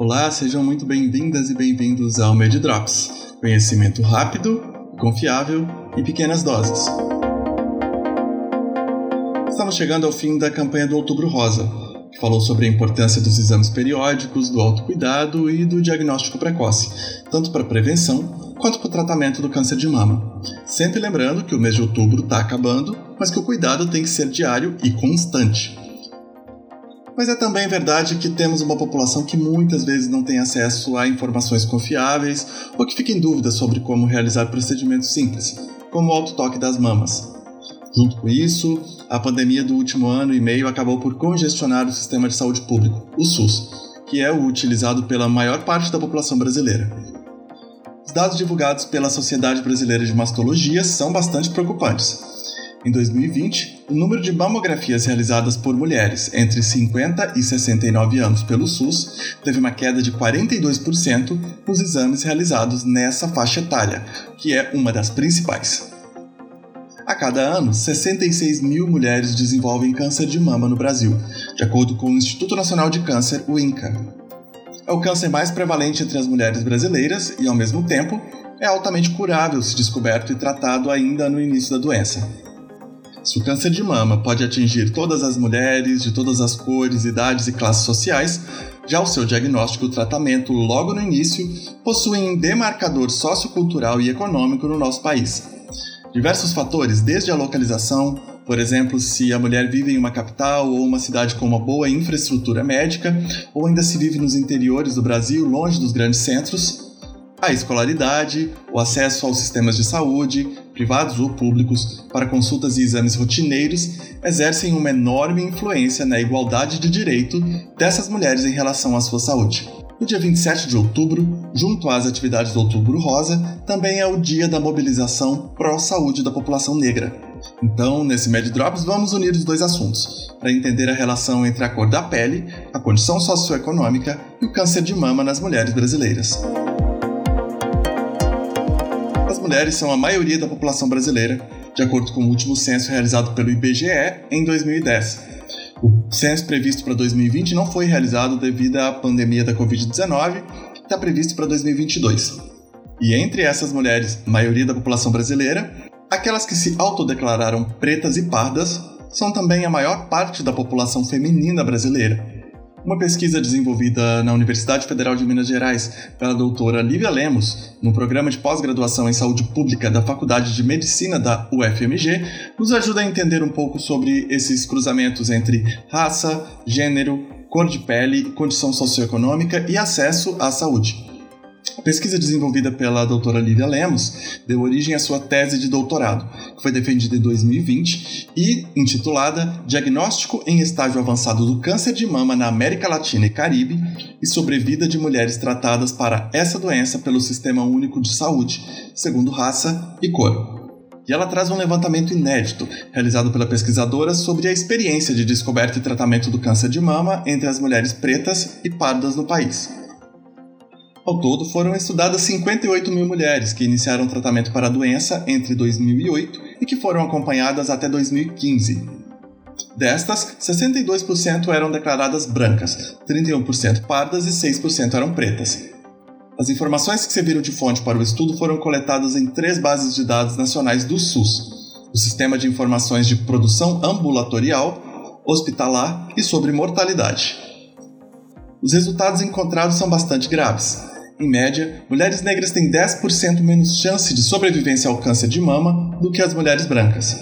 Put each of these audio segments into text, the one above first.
Olá, sejam muito bem-vindas e bem-vindos ao MedDrops, conhecimento rápido, confiável e pequenas doses. Estamos chegando ao fim da campanha do Outubro Rosa, que falou sobre a importância dos exames periódicos, do autocuidado e do diagnóstico precoce, tanto para prevenção quanto para o tratamento do câncer de mama. Sempre lembrando que o mês de outubro está acabando, mas que o cuidado tem que ser diário e constante. Mas é também verdade que temos uma população que muitas vezes não tem acesso a informações confiáveis ou que fica em dúvida sobre como realizar procedimentos simples, como o autotoque das mamas. Junto com isso, a pandemia do último ano e meio acabou por congestionar o sistema de saúde público, o SUS, que é o utilizado pela maior parte da população brasileira. Os dados divulgados pela Sociedade Brasileira de Mastologia são bastante preocupantes. Em 2020, o número de mamografias realizadas por mulheres entre 50 e 69 anos pelo SUS teve uma queda de 42% nos exames realizados nessa faixa etária, que é uma das principais. A cada ano, 66 mil mulheres desenvolvem câncer de mama no Brasil, de acordo com o Instituto Nacional de Câncer, o INCA. É o câncer mais prevalente entre as mulheres brasileiras e, ao mesmo tempo, é altamente curável se descoberto e tratado ainda no início da doença. Se o câncer de mama pode atingir todas as mulheres, de todas as cores, idades e classes sociais, já o seu diagnóstico e tratamento logo no início possuem um demarcador sociocultural e econômico no nosso país. Diversos fatores, desde a localização, por exemplo, se a mulher vive em uma capital ou uma cidade com uma boa infraestrutura médica, ou ainda se vive nos interiores do Brasil, longe dos grandes centros, a escolaridade, o acesso aos sistemas de saúde, privados ou públicos, para consultas e exames rotineiros, exercem uma enorme influência na igualdade de direito dessas mulheres em relação à sua saúde. No dia 27 de outubro, junto às atividades do Outubro Rosa, também é o dia da mobilização pró-saúde da população negra. Então, nesse Med Drops, vamos unir os dois assuntos, para entender a relação entre a cor da pele, a condição socioeconômica e o câncer de mama nas mulheres brasileiras mulheres são a maioria da população brasileira, de acordo com o último censo realizado pelo IBGE em 2010. O censo previsto para 2020 não foi realizado devido à pandemia da Covid-19, que está previsto para 2022. E entre essas mulheres, maioria da população brasileira, aquelas que se autodeclararam pretas e pardas são também a maior parte da população feminina brasileira, uma pesquisa desenvolvida na Universidade Federal de Minas Gerais pela doutora Lívia Lemos, no programa de pós-graduação em saúde pública da Faculdade de Medicina da UFMG, nos ajuda a entender um pouco sobre esses cruzamentos entre raça, gênero, cor de pele, condição socioeconômica e acesso à saúde. A pesquisa desenvolvida pela doutora Lívia Lemos deu origem à sua tese de doutorado, que foi defendida em 2020 e intitulada Diagnóstico em estágio avançado do câncer de mama na América Latina e Caribe e sobrevida de mulheres tratadas para essa doença pelo Sistema Único de Saúde, segundo raça e cor. E ela traz um levantamento inédito, realizado pela pesquisadora, sobre a experiência de descoberta e tratamento do câncer de mama entre as mulheres pretas e pardas no país. Ao todo, foram estudadas 58 mil mulheres que iniciaram tratamento para a doença entre 2008 e que foram acompanhadas até 2015. Destas, 62% eram declaradas brancas, 31% pardas e 6% eram pretas. As informações que serviram de fonte para o estudo foram coletadas em três bases de dados nacionais do SUS: o Sistema de Informações de Produção Ambulatorial, Hospitalar e sobre Mortalidade. Os resultados encontrados são bastante graves. Em média, mulheres negras têm 10% menos chance de sobrevivência ao câncer de mama do que as mulheres brancas.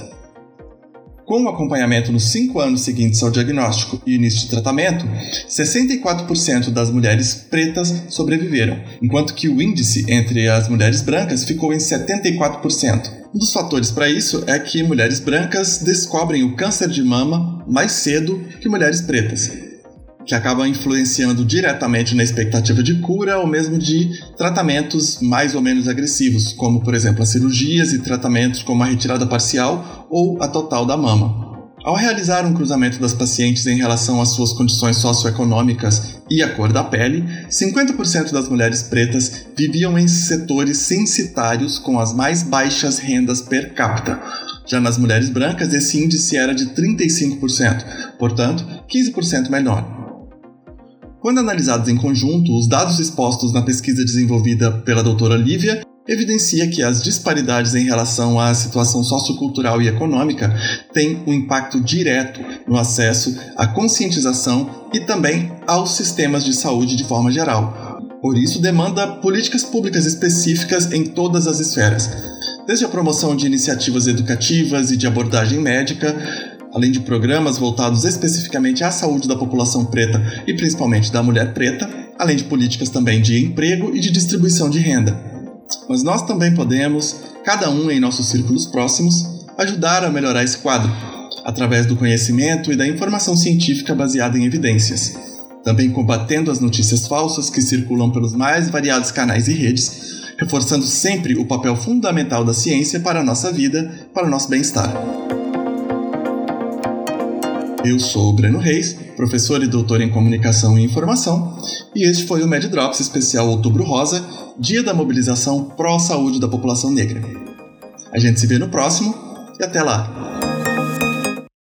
Com o acompanhamento nos 5 anos seguintes ao diagnóstico e início de tratamento, 64% das mulheres pretas sobreviveram, enquanto que o índice entre as mulheres brancas ficou em 74%. Um dos fatores para isso é que mulheres brancas descobrem o câncer de mama mais cedo que mulheres pretas que acabam influenciando diretamente na expectativa de cura ou mesmo de tratamentos mais ou menos agressivos, como por exemplo as cirurgias e tratamentos como a retirada parcial ou a total da mama. Ao realizar um cruzamento das pacientes em relação às suas condições socioeconômicas e a cor da pele, 50% das mulheres pretas viviam em setores censitários com as mais baixas rendas per capita. Já nas mulheres brancas, esse índice era de 35%, portanto, 15% menor. Quando analisados em conjunto, os dados expostos na pesquisa desenvolvida pela doutora Lívia evidencia que as disparidades em relação à situação sociocultural e econômica têm um impacto direto no acesso à conscientização e também aos sistemas de saúde de forma geral. Por isso, demanda políticas públicas específicas em todas as esferas, desde a promoção de iniciativas educativas e de abordagem médica, além de programas voltados especificamente à saúde da população preta e principalmente da mulher preta, além de políticas também de emprego e de distribuição de renda. Mas nós também podemos, cada um em nossos círculos próximos, ajudar a melhorar esse quadro, através do conhecimento e da informação científica baseada em evidências. Também combatendo as notícias falsas que circulam pelos mais variados canais e redes, reforçando sempre o papel fundamental da ciência para a nossa vida, para o nosso bem-estar. Eu sou o Breno Reis, professor e doutor em Comunicação e Informação, e este foi o Med Drops especial Outubro Rosa, Dia da Mobilização pró-saúde da população negra. A gente se vê no próximo e até lá!